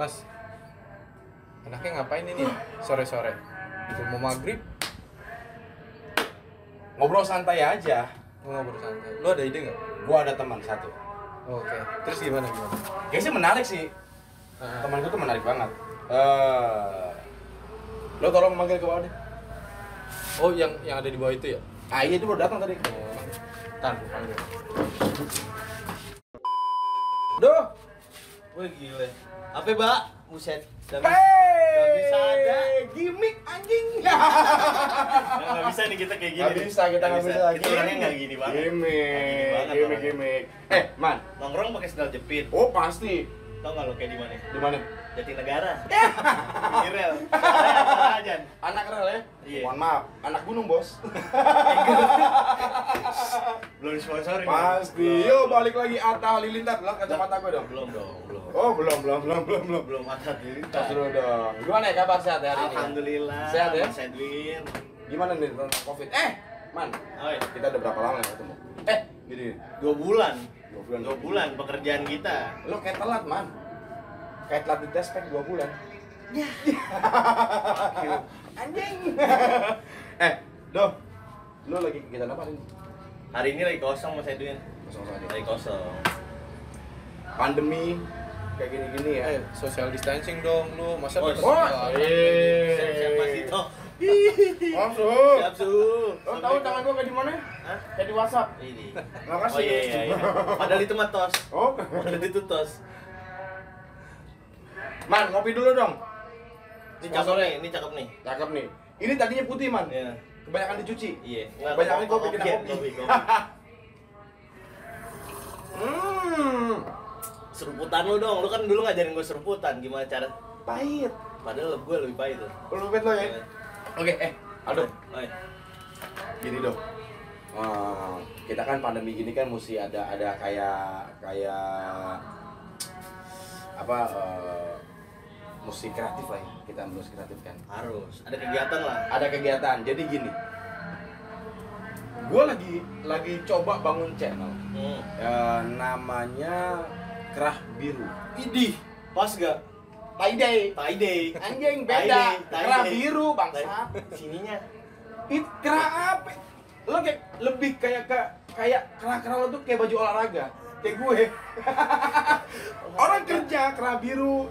Mas, anaknya ngapain ini? Sore-sore. Itu mau maghrib, Ngobrol santai aja. mau ngobrol santai. Lu ada ide nggak? Gua ada teman satu. Oke. Terus gimana gimana? Kayaknya sih menarik sih. Ah, Teman gua tuh menarik banget. Eh, lo tolong manggil ke bawah deh. Oh, yang yang ada di bawah itu ya? Ah iya itu baru datang tadi. Oh. Tan, panggil. Duh. Wih gile. Apa, Mbak? Buset. Gak bisa, Hey. Nggak bisa ada. Gimik anjing. nggak bisa nih kita kayak gini. Nih. bisa, kita nggak bisa. Kita orangnya nggak gini banget. Gimik, orangnya. gimik. Eh, man. Nongkrong pakai sendal jepit. Oh pasti. Tau nggak lo kayak di mana? Di mana? Jatinegara. Kirel. Salah aja. Anak rel ya? Iya. Mohon maaf, anak gunung bos. Belum disponsorin. Pasti. Belum. Yo balik lagi Atta Halilintar. Lo kacamata gue dong. Belum dong, belum. Oh belum, belum, belum, belum, belum. Belum diri. Tas dulu dong. Gimana ya kabar sehat ya hari ini? Alhamdulillah. Sehat ya? Edwin. Gimana nih tentang covid? Eh, man, Oi, kita udah berapa lama nggak ketemu? Eh, gini, dua bulan. dua bulan. Dua bulan pekerjaan kita. Lo kayak telat man. Kayak telat di tes pack dua bulan. Ya. Anjing. eh, doh, lo lagi kegiatan apa ini? Hari ini lagi kosong Mas Edwin. Kosong saja. Lagi kosong. Pandemi kayak gini-gini ya. Eh, social distancing dong lu. Masa Oh, oh, jalan? eh. Siap-siap Mas Dito. Masuk. Siap su. Lo tahu tangan gua kayak di mana? Hah? Kayak di WhatsApp. Ini. Makasih. Oh iya iya iya. Padahal itu mah tos. Oh, Padahal itu tos. Man ngopi dulu dong. Ini cakep nih, ini cakep nih. Cakep nih. Ini tadinya putih man. Iya. Kebanyakan dicuci. Iya. Kebanyakan kopi kena kopi. kopi. Hmm. Seruputan lu dong, lu kan dulu ngajarin gue seruputan gimana cara Pahit. Padahal gue lebih pahit tuh. Lu bet lo ya. Oke, eh, Aldo. Oi. Gini dong. Eh, kita kan pandemi gini kan mesti ada ada kayak kayak apa eh, mesti kreatif lah ya. Kita harus kreatif kan. Harus ada kegiatan lah. Ada kegiatan. Jadi gini. Gue lagi lagi coba bangun channel. Hmm. Eh, namanya Kerah Biru. Idih, pas gak? Tai Day. Anjing beda. Day, Kerah biru bangsat. Sininya. It kerah apa? Lo kayak lebih kayak kayak kayak kerah-kerah lo tuh kayak baju olahraga. Kayak gue. Orang kerja kerah biru.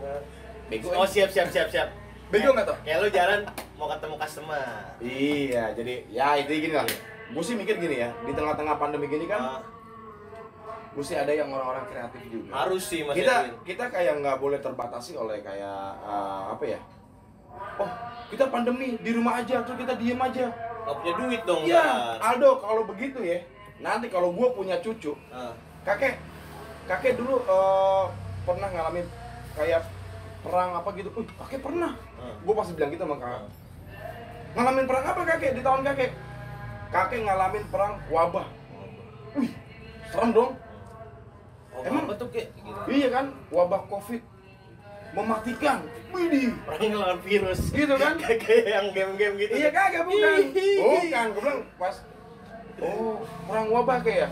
Bego. Oh siap siap siap siap. Bego nggak tuh? Kayak lu jalan mau ketemu customer. Iya, jadi ya itu gini lah. Gue sih mikir gini ya, di tengah-tengah pandemi gini kan, Ah, mesti ada yang orang-orang kreatif juga. harus sih Mas kita Edwin. kita kayak nggak boleh terbatasi oleh kayak eh, apa ya? Oh, kita pandemi di rumah aja, terus kita diem aja. Gak punya duit dong. Iya, ntar. Aldo kalau begitu ya, nanti kalau gue punya cucu, Ah, kakek, kakek dulu eh, pernah ngalamin kayak perang apa gitu. Uh, kakek pernah. ah. Gue pasti bilang gitu sama kakek. Ngalamin perang apa kakek di tahun kakek? Kakek ngalamin perang wabah. Wih, serem dong. Oh, Emang- tuh kayak gitu? Iya kan, wabah covid mematikan. Widih. Perang ngelawan virus. Gitu kan? Kayak yang game-game gitu. Iya kagak bukan. Bukan, gue bilang pas Oh, perang wabah kayak ya.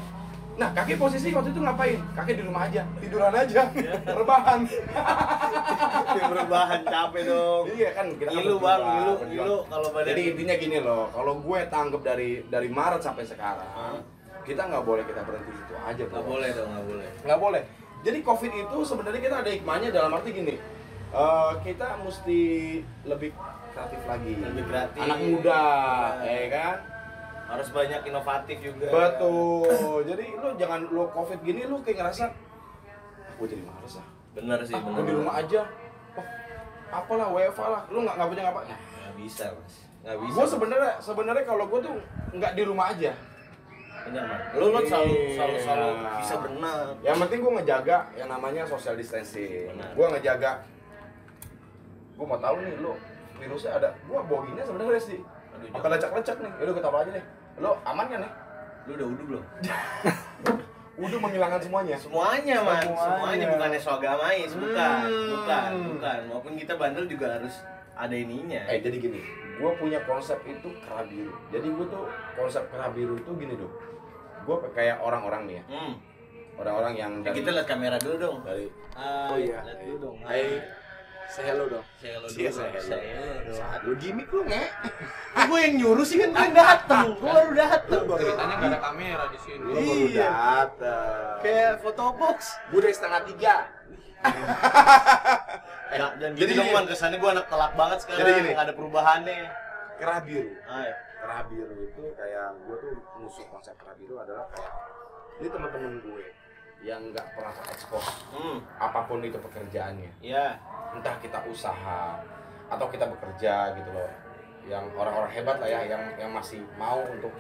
Nah, kakek posisi waktu itu ngapain? Kakek di rumah aja, tiduran aja, rebahan. Tim perubahan capek dong. iya kan, kita kan berdua, bang, berdua. ngilu kalau badan. Jadi intinya gini loh, kalau gue tanggap dari dari Maret sampai sekarang, Ah. kita nggak boleh kita berhenti situ aja, nggak boleh dong, nggak boleh. Nggak boleh. Jadi COVID itu sebenarnya kita ada hikmahnya dalam arti gini, eh, kita mesti lebih kreatif lagi. Lebih kreatif. Anak muda, Nah. ya kan? Harus banyak inovatif juga. Betul. Jadi lu jangan lu covid gini lu kayak ngerasa gue jadi males ah. Bener sih, Ah, bener. gue di rumah aja. Oh, apalah WFA lah. Lu nggak nggak punya apa? Nah, Nggak bisa mas. Nggak bisa. gue sebenarnya sebenarnya kalau gue tuh nggak di rumah aja. Bener mas. Lu lu selalu selalu selalu Iya. bisa berenang. Yang penting gue ngejaga yang namanya social distancing. Benar. Gue ngejaga. Gue mau tahu nih lu virusnya ada. Gue boginya sebenarnya sih. Aduh, Apa lecak-lecak nih? Yaudah kita aja nih. Lu aman kan nih? Lu udah udah belum? Udah menghilangkan semuanya. Semuanya man, Semuanya. semuanya bukannya so agamais, bukan, Hmm. bukan, bukan. Maupun kita bandel juga harus ada ininya. Eh jadi gini, gue punya konsep itu kerah biru. Jadi gue tuh konsep kerah biru itu gini dong. Gue kayak orang-orang nih ya, Hmm. orang-orang yang Eh, dari kita lihat kamera dulu dong. dari Hai, Oh iya. lihat dulu dong. Hai. Say hello dong. Saya lo Iya, dulu. saya lo. Saya lo dong. Saat lu gimmick lu nge. Gue yang nyuruh sih kan gue yang dateng. Gue baru dateng. Ceritanya nggak ada kamera di sini. Lu baru Iya. datang. Kayak foto box. Gue dari setengah tiga. Eh, dan jadi gitu dong man, kesannya gue anak telak banget sekarang. Jadi gini. Nggak ada perubahannya. Kerah biru. Ay. Kerah biru itu kayak gue tuh musuh konsep kerah biru adalah kayak ini teman-teman gue yang nggak pernah ekspos Hmm, apa pun itu pekerjaannya iya. entah kita usaha atau kita bekerja gitu loh yang orang-orang hebat lah ya yang yang masih mau untuk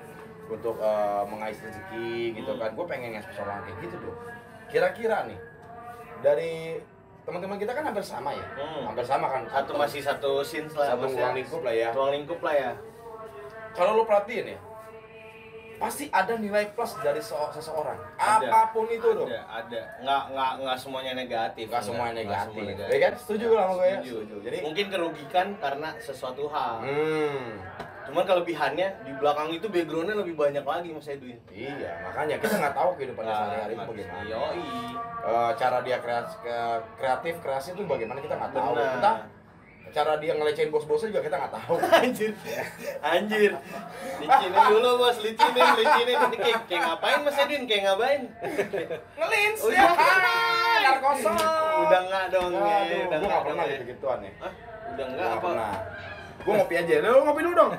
untuk eh, mengais rezeki gitu Hmm. kan gue pengen ngekspos orang kayak gitu dong kira-kira nih dari teman-teman kita kan hampir sama ya Hmm. hampir sama kan Satu masih satu scene lah. satu ruang lingkup lah ya Ruang lingkup lah ya. kalau lo perhatiin ya pasti ada nilai plus dari se- seseorang Ada. apa pun itu dong Ada, ada. Nggak, nggak, nggak semuanya negatif. nggak semua Nggak negatif semua ya kan setuju lah sama gue ya Setuju. setuju jadi Mungkin kerugikan karena sesuatu hal. hmm Cuman kelebihannya di belakang itu backgroundnya lebih banyak lagi Mas Edwin. iya makanya kita nggak tahu kehidupannya Nah, sehari-hari itu bagaimana Yoi. Eh, cara dia kreatif, kreatif kreasi itu bagaimana kita nggak tahu Benar. entah cara dia ngelecehin bos-bosnya juga kita nggak tahu Anjir. Anjir. Licinin dulu bos, licinin, licinin. Ini kayak, kayak ngapain Mas Edwin? Kayak ngapain? ngelins ya iya. narkosa Udah enggak dong, ya. Udah nggak pernah ya. gitu gituan ya Hah? Udah Nggak apa? pernah gue ngopi aja lu ngopi dulu dong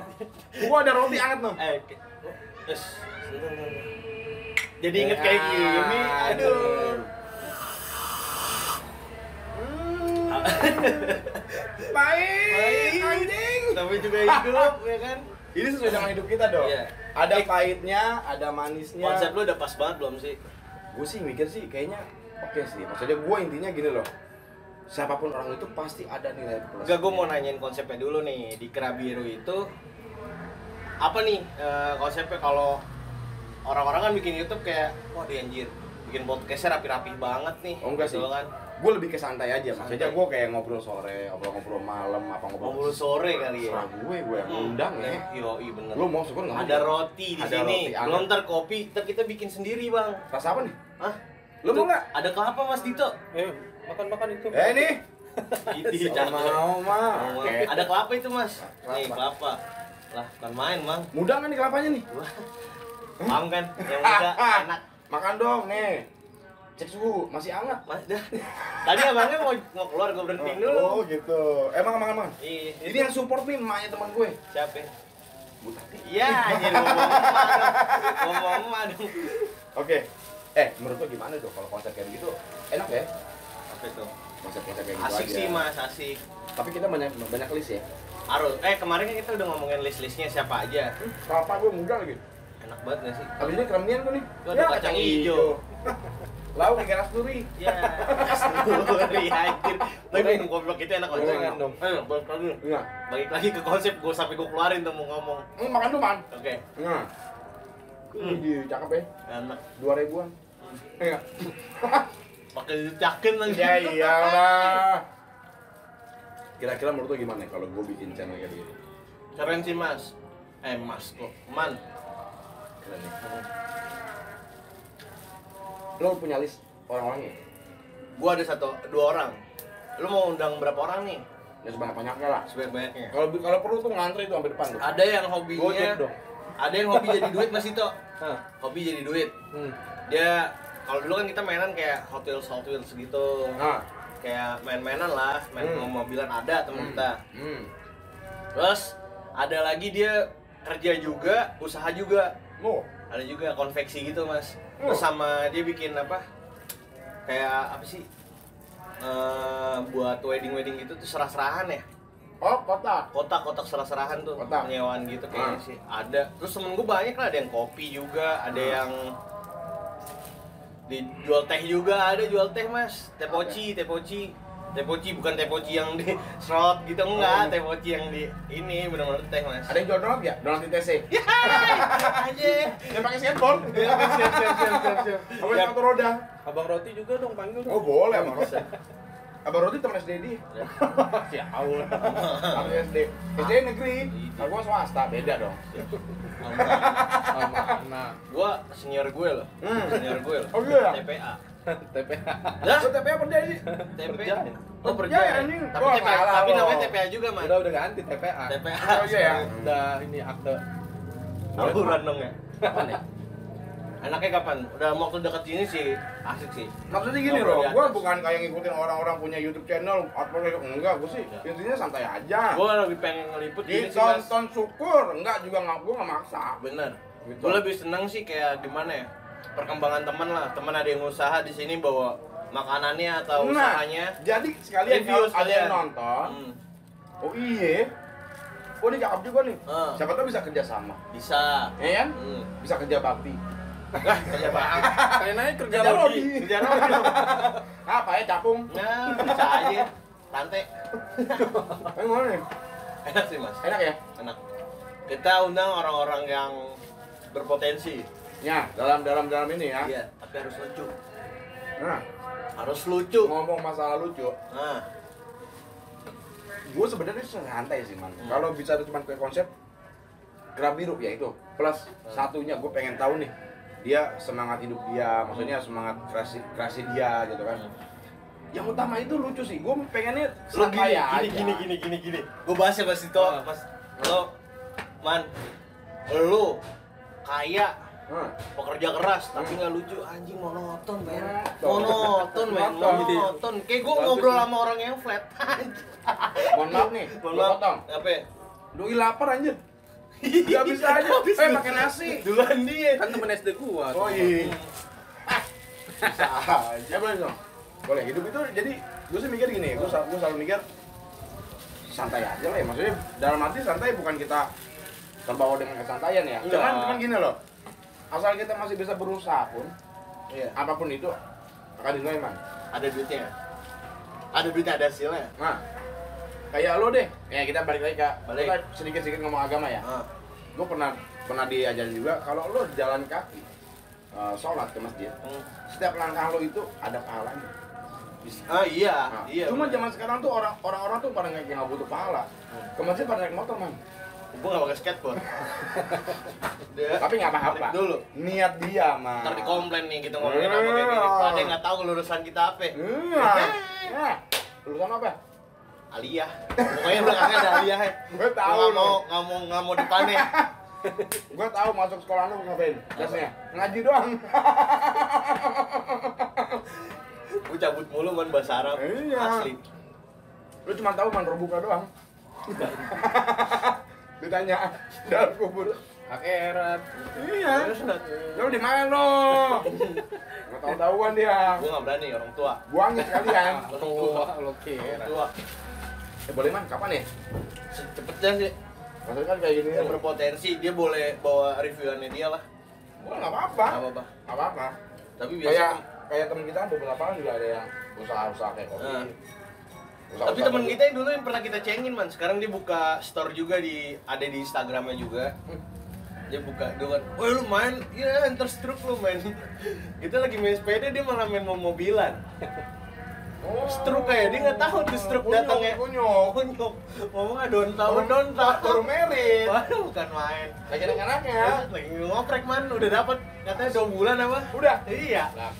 gue ada roti anget dong Eh. Jadi inget kayak gini, aduh. Pahit, Pahit. anjing. Tapi juga hidup, ya kan? Ini sesuai dengan hidup kita dong. Iya. Ada pahitnya, ada manisnya. Konsep lu udah pas banget belum sih? Gue sih mikir sih kayaknya oke sih. Maksudnya gue intinya gini loh. Siapa pun orang itu pasti ada nilai plus. Enggak, gue mau nanyain konsepnya dulu nih di Kerabiru itu apa nih eh, konsepnya kalau orang-orang kan bikin YouTube kayak wah dia anjir bikin podcastnya rapi-rapi banget nih Oh, enggak gitu sih. kan Gue lebih ke santai aja. Maksudnya gue kayak ngobrol sore, ngobrol-ngobrol malam, apa ngobrol. ngobrol sore kali ya Serah gue, gue yang ngundang ya. yo iya bener Lu mau syukur nggak? ada roti di Ada sini roti belum ntar kopi ntar kita bikin sendiri bang Rasa apa nih? Hah? Lu mau nggak? ada kelapa mas Dito Eh, makan-makan itu. Eh Kalau cakep. mau mah. Ada kelapa itu mas Kelapa. nih kelapa lah bukan main bang Mudah nggak nih kelapanya nih? paham kan yang muda enak Makan dong nih. Cek suhu, masih hangat. Mas. Tadi abangnya mau mau keluar gue berhentiin dulu. Oh gitu. Emang makan makan. Ih, Ini yang support nih emaknya teman gue. siapa? Bu Tati. Iya, anjir ngomong. Ngomong dong. Oke. Eh, menurut lo gimana tuh kalau konsep kayak gitu? Enak ya? Apa itu? Konsep-konsep kayak gitu Asik aja. sih mas, asik. Tapi kita banyak banyak list ya. Harus. Eh kemarin kan kita udah ngomongin list-listnya siapa aja. Kelapa gue muda lagi. Enak banget gak sih? Habis ini keremian gue nih. Tuh ada kacang hijau. Lauk ikan asturi. Ya, asturi anjir. Tapi minum kopi kita enak banget. Gorengan dong. Ayo, balik lagi. Enggak. Balik lagi ke konsep gue sampai gue keluarin tuh mau ngomong. Hmm, makan dulu, Man. Oke, Enggak. Hmm. Ini cakep ya. enak. Dua ribuan. Enggak. Pakai dicakin lagi. Ya iyalah. Kira-kira menurut lo gimana kalau gue bikin channel kayak gini? Keren sih mas. Eh mas kok, man. Keren ya. Lo punya list orang-orangnya? Gua ada satu, dua orang. Lu mau undang berapa orang nih? Ya sebanyak-banyaknya lah. Sebanyak-banyaknya. Kalau kalau perlu tuh ngantri tuh sampai depan tuh. Ada yang hobinya, dong. ada yang hobi jadi duit mas itu. Hah. Hobi jadi duit. Hmm. Dia kalau dulu kan kita mainan kayak Hot Wheels, Hot Wheels gitu. Nah. Kayak main-mainan lah, main Hmm. mobilan ada temen kita. Hmm. Terus ada lagi dia kerja juga, usaha juga. Oh. Ada juga konveksi gitu mas. Terus Oh. sama dia bikin apa? Kayak apa sih? Eh, buat wedding wedding gitu tuh serah-serahan ya Oh, kotak. kotak-kotak serah-serahan tuh Kotak. penyewaan gitu kayaknya Ah. sih ada terus temen gue banyak lah ada yang kopi juga ada Ah. yang dijual teh juga ada jual teh mas teh poci teh poci teh poci bukan teh poci yang di serot gitu enggak Oh. teh poci yang di ini benar-benar teh mas Ada yang jual donat ya? Donat ITC. aja Yang pakai skateboard. siap siap siap siap siap Ya, yang satu roda? Abang roti juga dong panggil dong. Oh, boleh Abang Roti. Abang Roti teman SD dia. Ya Allah. Aku SD. SD negeri. Kalau gua swasta, beda dong. Nah, gua senior gue loh Hmm. senior gue loh Oh, iya? TPA TPH. lah Lu TPA dia sih? TPA. Oh, Kerja, perja. anjing. Tapi Wah, TPA, salah tapi namanya TPA juga, Man. Udah udah ganti TPA. TPA. Oh, iya ya? Udah ini akte. Tawuran dong ya. Kapan ya? Enaknya kapan? Udah mau waktu deket sini sih asik sih. Maksudnya gini atas. gue bukan kayak ngikutin orang-orang punya YouTube channel atau kayak enggak, gue sih Ya. intinya santai aja. Gua lebih pengen ngeliput gini sih, Mas. Ditonton syukur, enggak juga nggak gue nggak maksa. Bener. Gitu. Gue lebih seneng sih kayak gimana ya? Perkembangan teman lah. Teman ada yang usaha di sini bawa makanannya atau Nah, usahanya. jadi sekalian Review kalau ada yang nonton, Hmm. oh iya, oh ini cakep juga nih. Ah. Siapa tahu bisa kerja sama, Bisa. ya kan? Hmm. Bisa kerja bakti. Kerja banget. Kayak naik kerja Kerja lagi. lagi. Kerja apa? Apa ya capung? Nah, bisa aja. Rantai. Eh, gimana nih? Enak sih, Mas. Enak ya? Enak. Kita undang orang-orang yang berpotensi. Ya, dalam dalam dalam ini ya. Iya, tapi harus lucu. Nah, Harus lucu. ngomong masalah lucu, Nah, gue sebenarnya santai sih man. Hmm. Kalau bisa cuma ke konsep gerak biru ya itu. Plus Hmm. satunya gue pengen tahu nih dia semangat hidup dia, maksudnya semangat kreasi kreasi dia gitu kan. Hmm. Yang utama itu lucu sih. Gue pengennya lu gini, aja. gini, gini, gini, gini, gini. Gue bahas ya Mas Tito, Ah. Mas. Lo, man, lu kaya, Nah, pekerja keras, tapi nggak lucu, anjing monoton, men. Monoton. Men. Monoton. Kayak gue ngobrol sama orang yang flat. mohon maaf nih, Mohon maaf. potong. Apa? Doi lapar anjir. Gak bisa aja. Eh pakai nasi. Duluan dia. Kan temen SD gua. Oh iya. Bisa aja boleh dong. Boleh hidup itu jadi gue sih mikir gini, gue selalu, mikir santai aja lah ya. Maksudnya dalam arti santai bukan kita terbawa dengan kesantaian ya. Enggak. Cuman cuman gini loh. Asal kita masih bisa berusaha pun, Iya. apa pun itu akan dinilai man. Ada duitnya. Ada duitnya, ada hasilnya. Nah, kayak lo deh. Ya kita balik lagi ke Balik. kita sedikit-sedikit ngomong agama ya. Ah. Gue pernah pernah diajarin juga kalau lo jalan kaki eh, sholat ke masjid, Hmm. setiap langkah lo itu ada pahalanya. Ah iya, Nah, iya. Cuma zaman sekarang tuh orang orang-orang tuh pada nggak butuh pahala. Ke masjid pada naik motor man. Gue gak pakai skateboard. Dia Tapi nggak apa-apa. balik dulu. Niat dia mah. Ntar dikomplain nih kita ngomongin apa kayak gini. Ah. Ada yang nggak tahu lulusan kita apa. Iya. Nah, lulusan apa? Aliyah. Pokoknya belakangnya ada Aliyah. ya. Gue tahu Nggak mau nggak mau nggak mau dipanen. Gue tahu masuk sekolah lu ngapain? Biasanya ngaji doang. Gue cabut mulu man bahasa Arab. Iya. Asli. Lu cuma tahu man buka doang. Ditanya dalam kubur. Akhirat. Iya. Lu di mana lo? Nggak tahu tahuan dia. Gue nggak berani orang tua. Buangnya sekalian. Orang tua. Lo kira. tua. Eh boleh man, kapan ya? Cepetnya sih. Maksudnya kan kayak gini. Yang berpotensi dia boleh bawa reviewannya dia lah. Wah nggak apa-apa. Nggak apa-apa. Nggak apa-apa. Tapi Kayak biasa. kayak temen kita ada beberapa kan juga ada yang usaha-usaha kayak kopi. Usaha-usaha Tapi teman kita yang dulu yang pernah kita cengin man, sekarang dia buka store juga di ada di Instagramnya juga. Dia buka, kan, woi lu main, iya enter stroke lu main. Kita lagi main sepeda dia malah main mau mobilan. Oh. Stroke kayak dia nggak tahu tuh stroke datangnya. kunyuk. Kunyuk. Ngomongnya don't tahu, don't tahu. merit. Waduh, bukan main. Lagi enak-enaknya. Lagi ngoprek man, udah dapat katanya dua bulan apa? Udah. Iya. Nah,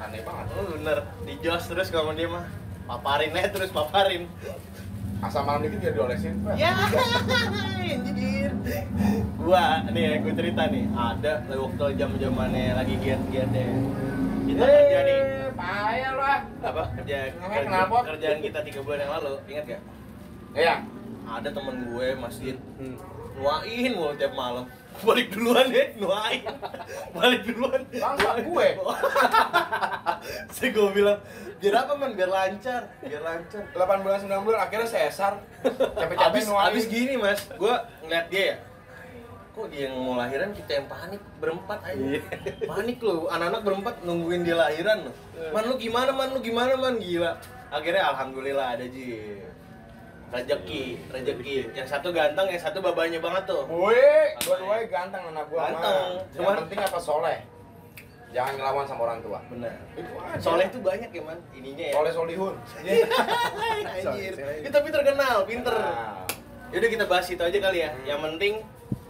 aneh banget. Oh bener, di jos terus kalau dia mah paparin aja terus paparin. Asal malam dikit dia diolesin. Ya, anjir. Gua nih gua cerita nih, ada waktu jam zamannya lagi giat-giat deh. Kita kerja nih, Eh, payah lo ah. apa kerja, Namanya kerja kerjaan kita tiga bulan yang lalu, ingat gak? Iya. Ada temen gue masjid Hmm. nuain mulu tiap malam. Balik duluan deh, nuain. Balik duluan. Bangsa gue. Saya gue bilang, biar apa man? Biar lancar, biar lancar. 8 bulan 9 bulan akhirnya sesar. Capek-capek nuain. abis gini mas, gue ngeliat dia ya Kok dia yang mau lahiran kita yang panik berempat aja Iya. Panik loh, anak-anak berempat nungguin dia lahiran loh Man lu gimana man, lu gimana man, gila Akhirnya alhamdulillah ada Ji Rezeki, rezeki Yang satu ganteng, yang satu babanya banget tuh Woi, dua-duanya ganteng anak gua. Ganteng. mah. Yang Cuman- penting apa soleh. Jangan ngelawan sama orang tua. Bener Itu aja. Soleh tuh banyak ya man, ininya ya Soleh solihun. Anjir, Ya, tapi terkenal, pinter Nah, Yaudah kita bahas itu aja kali ya Yang penting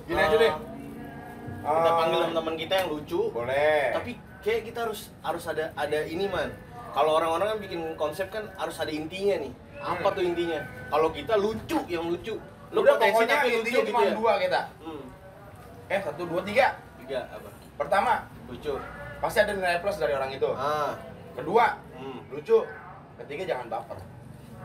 Gini aja deh. Kita Ah, panggil teman-teman kita yang lucu Boleh. tapi kayak kita harus harus ada ada ini man kalau orang-orang kan bikin konsep kan harus ada intinya nih apa tuh intinya kalau kita lucu yang lucu lu Udah pokoknya intinya gitu cuma ya dua kita. hmm. Eh satu dua tiga. tiga apa Pertama lucu pasti ada nilai plus dari orang itu. ah Kedua hmm. lucu. Ketiga jangan baper.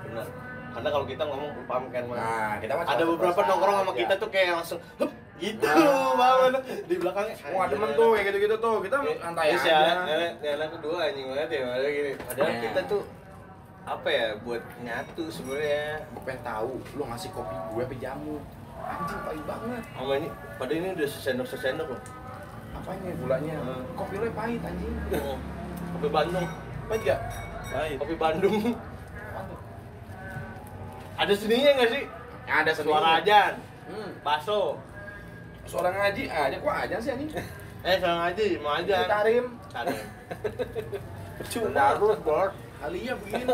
benar karena kalau kita ngomong paham kan? Nah kita mah ada beberapa nongkrong sama kita tuh kayak langsung "Hup," gitu Nah. banget di belakangnya Wah demen tuh kayak gitu-gitu tuh. Kita santai Terus aja. ya, nenek kedua anjing banget ya, gini. Padahal Nah. kita tuh apa ya buat nyatu sebenarnya Gue pengen tahu lu ngasih kopi gue apa jamu. Anjing pahit banget. sama ini pada ini udah sesendok sesendok loh Apanya gulanya? Hmm. Kopi lu pahit anjing. kopi Bandung Pahit gak? Baik. kopi Bandung ada seninya nggak sih Ada seni. suara ajan Hmm. baso Suara ngaji aja kok aja sih anjing. eh sama aja mau aja Tarim. Tadarus. Tadarus, Bor. Alia begini.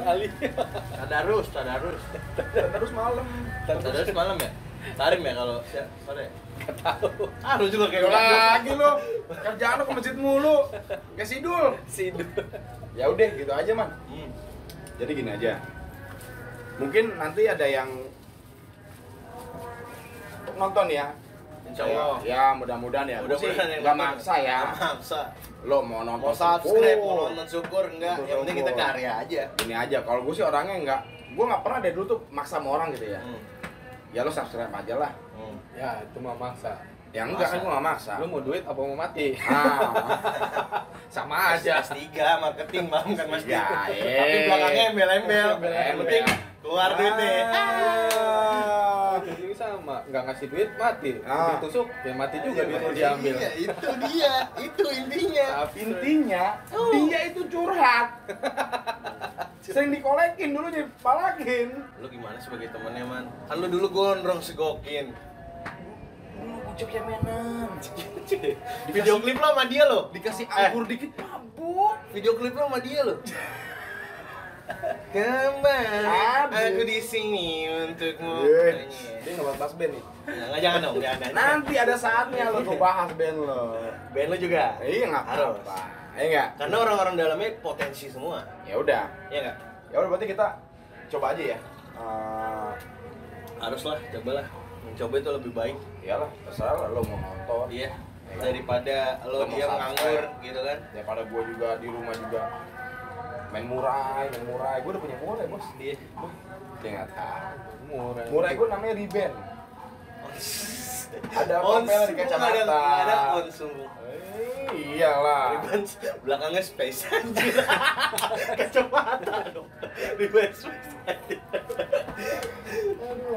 tadarus tadarus Terus malam. tadarus malam ya tarim ya kalau si- sore tahu ah lu juga kayak lagi lu. Kerjaan lu ke masjid mulu. Kayak sidul. Sidul. Ya udah gitu aja, Man. hmm. Jadi gini aja. Mungkin nanti ada yang nonton ya. Insya Allah Ya, mudah-mudahan ya. Mudah-mudahan yang nggak nonton. maksa ya. Maksa Lo mau nonton mau subscribe syukur. mau nonton syukur enggak yang penting kita karya aja Ini aja. Kalau gue sih orangnya nggak, gue nggak pernah dari dulu tuh maksa sama orang gitu ya. hmm. Ya lo subscribe aja lah. Hmm. Ya, itu mah maksa. Ya enggak kan gue nggak maksa. Lu mau duit apa mau mati? Ah, Sama aja. S3 marketing bang kan mas Ya, tapi eh. belakangnya embel-embel Embel-embel. yang penting keluar duitnya Ah. Sama, nggak ngasih duit mati. Ah. Ditusuk, ya mati juga duit lu diambil. Iya, itu dia itu intinya Intinya dia itu curhat. Sering dikolekin dulu jadi palakin. lu gimana sebagai temennya man kan lu dulu gondrong segokin bujuk ya menan. video klip lo sama dia lo Dikasih Eh. anggur dikit mabuk. video klip lo sama dia lo Kembali aku di sini untukmu. Iya. Nyanyi. Dia nggak bahas band nih. Jangan jangan dong, jangan. Nanti ada saatnya lo tuh bahas band lo. band lo juga. Iya nggak Harus. apa-apa. Iya nggak? Karena orang-orang dalamnya potensi semua. Ya udah. Iya nggak? Ya udah berarti kita coba aja ya. Eh, Haruslah, cobalah. Mencoba itu lebih baik. iyalah terserah lah lo mau nonton. Iya. Ya kan? Daripada lo Lo mau dia subscribe. nganggur gitu kan. daripada gue juga di rumah juga main murai, main murai. Gue udah punya murai bos. Dia nggak tahu. Murah. Murai gue namanya Riben. Ada On papel di kacamata. Ada, ada on sungguh. Eh, iyalah. Ribbon belakangnya space anjir. Kacamata dong. Ribbon space anjir.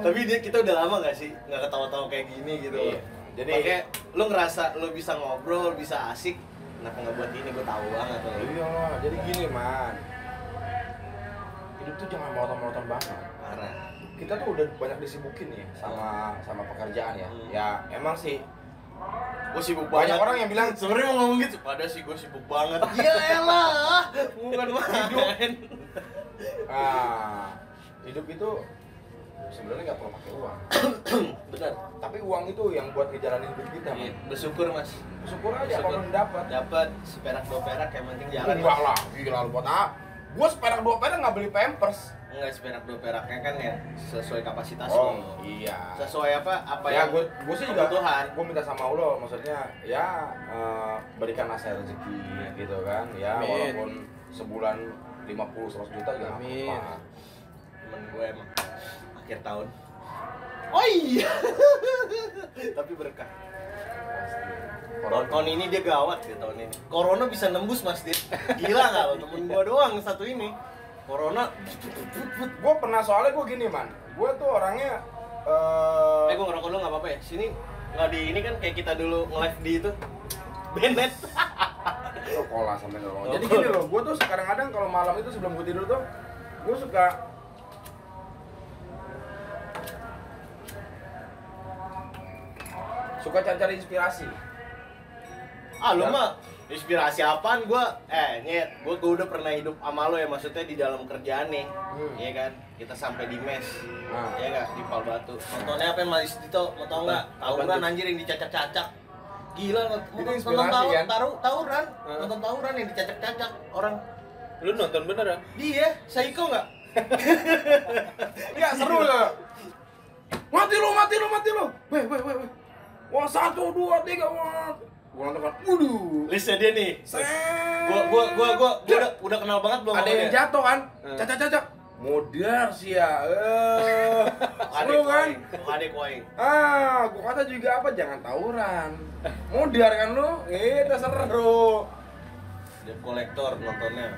Tapi dia kita udah lama gak sih nggak ketawa-tawa kayak gini gitu. Iya. Jadi Makanya lu ngerasa lu bisa ngobrol, bisa asik, kenapa nggak buat ini? Gue tahu banget loh. iyalah. Jadi gini man. Hidup tuh jangan monoton-monoton banget. Parah. Kita tuh udah banyak disibukin ya sama sama pekerjaan ya. Hmm. Ya emang sih Gue sibuk banyak banget. orang yang bilang Sebenarnya mau ngomong gitu, pada sih gue sibuk banget. Ya elah, bukan main. ah, hidup itu sebenarnya nggak perlu pakai uang. Benar. Tapi uang itu yang buat ngejalanin hidup kita. Iya, bersyukur mas. Syukur aja Bersyukur. apa pun dapat. Dapat seperak dua perak yang penting jalan. Enggak lah, gila lu buat apa? Gua seperak dua perak nggak beli pampers. Enggak seperak dua peraknya kan ya sesuai kapasitas Oh, lo. iya. Sesuai apa? Apa ya, yang gue gue sih juga kebutuhan. gue minta sama Allah maksudnya ya eh, berikanlah saya rezeki gitu kan ya Amin. walaupun sebulan 50 100 juta juga Amin. Temen gue emang akhir tahun. Oh iya. Tapi berkah. Tahun, tahun ini dia gawat ya tahun ini. Corona bisa nembus Mas Dit. Gila nggak lo temen gua doang satu ini. Corona. Gue pernah soalnya gue gini man, gue tuh orangnya eh Eh gua ngerokok dulu nggak apa-apa ya. Sini nggak di ini kan kayak kita dulu nge-live di itu. Bennett. sekolah sampai nolong. Jadi gini loh, gue tuh kadang-kadang kalau malam itu sebelum gue tidur tuh, gue suka suka cari-cari inspirasi. Ah lu Ya. mah inspirasi apaan gua? Eh nyet, gua, gua udah pernah hidup sama lo ya maksudnya di dalam kerjaan nih. Hmm. Iya kan? Kita sampai di mes. Nah. Iya enggak di Pal Batu. Nontonnya apa yang Mas Dito? Mau tau enggak? Apa Tawuran tuh? anjir yang dicacak-cacak. Gila nonton Itu nonton inspirasi, tahu, kan? taruh tawuran, Hah? nonton tawuran yang dicacak-cacak orang Lu nonton beneran? Dia, psycho nggak? Ya seru lah. Mati lu, mati lu, mati lu. Weh, weh, weh. Wah satu, dua, tiga, wah. Gua nonton kan, waduh. Listnya dia nih. Gua gua gua, gua udah, udah kenal banget belum ada yang jatuh kan? Caca, caca. Modar sih ya. Eh, seru kan? Adek koin. Ah, gua kata juga apa? Jangan tawuran. Modar kan lu? Eh, udah seru. Dia kolektor nontonnya.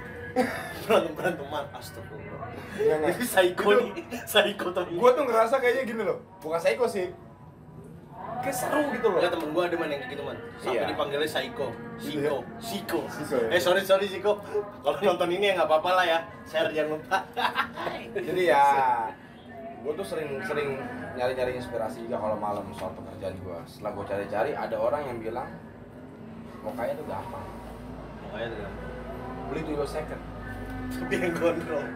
Berantem beranteman, astagfirullah. Enggak. Ini psycho nih, psycho temen Gua tuh ngerasa kayaknya gini loh. Bukan psycho sih. Kayak seru gitu loh. Ada temen gua ada man yang kayak gitu man Sampai Iya. dipanggilnya psycho Psycho Psycho Psycho ya? Eh sorry sorry psycho Kalau nonton ini ya nggak apa-apa lah ya Share jangan lupa Jadi ya, gue tuh sering-sering nyari-nyari inspirasi juga kalau malam soal pekerjaan gue. Setelah gue cari-cari, ada orang yang bilang mau kaya tuh gampang. Makanya tuh kan Beli tuyul second. Dia yang gondrong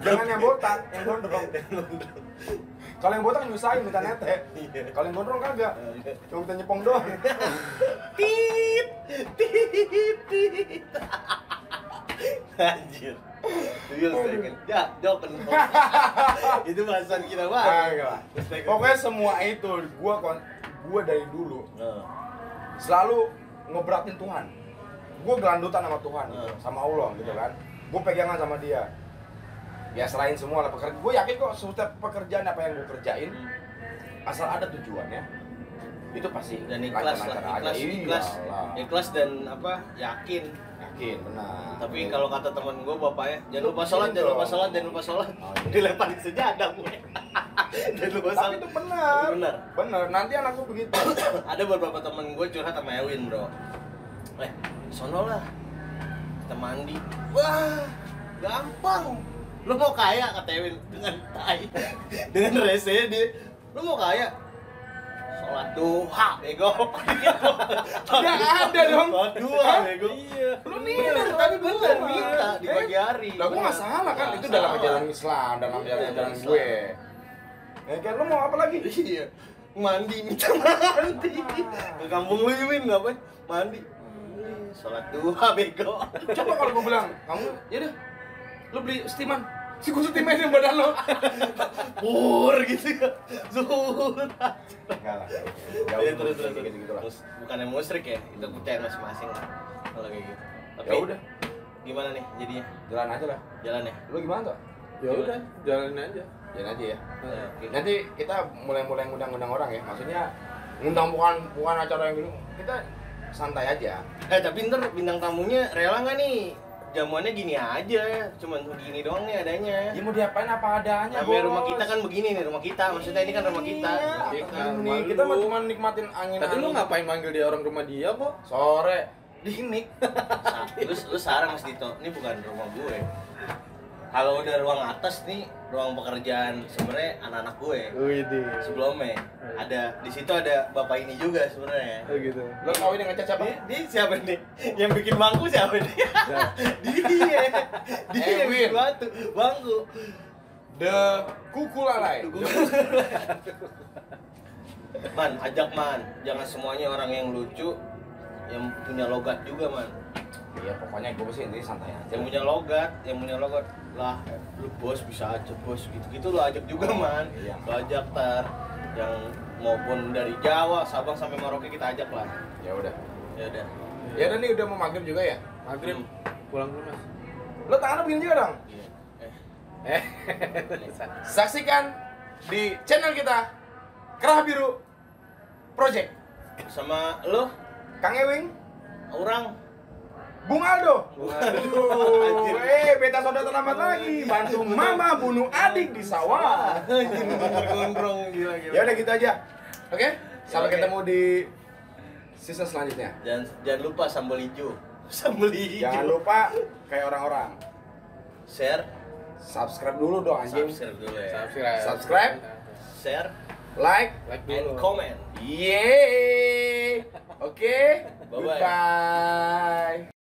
Jangan yang botak, yang gondrong. Kalau yang botak nyusahin minta nete. Kalau yang gondrong kagak. Cuma minta nyepong doang. Tit Tit Tit Anjir Tuyul second Ya, jawab penuh Itu bahasan kita banget Kagak. Pokoknya semua itu gue kon gue dari dulu selalu ngeberatin Tuhan. Gue gelandutan sama Tuhan, gitu, sama Allah gitu kan. Gue pegangan sama dia. Ya selain semua lah pekerjaan. Gue yakin kok setiap pekerjaan apa yang gue kerjain, asal ada tujuannya, itu pasti dan ikhlas lah ikhlas aja. ikhlas Iyalah. ikhlas dan apa yakin Yakin, benar. tapi Iya. kalau kata teman gue bapaknya jangan Lu lupa sholat jangan lupa sholat jangan lupa sholat Oh, iya. dilemparin sejadah gue jangan lupa tapi sholat itu benar. Tapi benar. Benar. Nanti anak gue begitu. ada beberapa temen gue curhat sama Ewin bro eh sono lah kita mandi wah gampang lu mau kaya kata Ewin dengan tai dengan rese dia lu mau kaya sholat duha bego Nggak ada dong. duha bego Iya. Lu nih, tapi bener minta di pagi Eh, hari. Lah gue nggak salah kan, itu dalam ajaran Islam, dalam Iya, ajaran gue. Ya kan lu mau apa lagi? Iya. Mandi minta mandi. Ke kampung lu Win ngapain? Mandi. Sholat duha bego. Coba kalau gue bilang, kamu ya deh, lu beli steaman, si gue steaman badan lo. Pur gitu ya. Zuhur. Enggak lah. Iya terus terus terus. gitu, gitu lah. Terus bukannya musrik ya, itu kepercayaan masing-masing lah. Kalau kayak gitu. Tapi Ya udah, gimana nih jadinya? jalan aja lah. Jalan ya? Lu gimana tuh? Ya udah, jalanin aja. Jalan aja ya. Ya, oke. Nanti kita mulai-mulai ngundang-ngundang orang ya. Maksudnya ngundang bukan bukan acara yang dulu. Kita santai aja. Eh tapi ntar bintang tamunya rela nggak nih? Jamuannya gini aja, cuman begini doang nih adanya. Ya mau diapain apa adanya, Namanya rumah kita kan begini nih rumah kita, maksudnya ini kan rumah kita. Iya, Kita, ini rumah kita mah cuma nikmatin angin. Tadi lu ngapain manggil dia orang rumah dia kok? Sore. Dimik. Sa- lu, lu sarang Mas Dito, ini bukan rumah gue. Kalau udah ruang atas nih, ruang pekerjaan sebenarnya anak-anak gue. Wih Sebelumnya ada di situ ada bapak ini juga sebenarnya. Oh gitu. Lo kawin dengan Caca Dia, apa? dia siapa nih? Yang bikin bangku siapa nih? dia, dia yang bikin batu, bangku. The kuku lalai. Man, ajak man, jangan semuanya orang yang lucu, yang punya logat juga man. Iya, pokoknya gue sih ini santai aja. Yang punya logat, yang punya logat lah, lu bos bisa aja bos gitu-gitu lu ajak juga man. Iya. Lu ajak tar, yang maupun dari Jawa, Sabang sampai Merauke kita ajak lah. Ya udah. Ya udah. Ya udah nih udah mau maghrib juga ya. Maghrib pulang dulu mas. Lo tangannya begini juga dong. Iya. Eh, Eh. Saksikan di channel kita Kerah Biru Project. sama lu, Kang Ewing, orang Bung Aldo. Bung Aldo. Aduh, eh beta saudara terlambat lagi. Bantu mama bunuh adik di sawah. gondrong gila gila. Ya udah gitu aja. Oke? Sampai ketemu di season selanjutnya. Jangan jangan lupa sambal hijau. Sambal hijau. Jangan lupa kayak orang-orang share, subscribe dulu dong anjing. subscribe dulu ya. Subscribe. Subscribe. Share Like. Like and dulu. comment. Yeay. Oke. Bye-bye. Goodbye.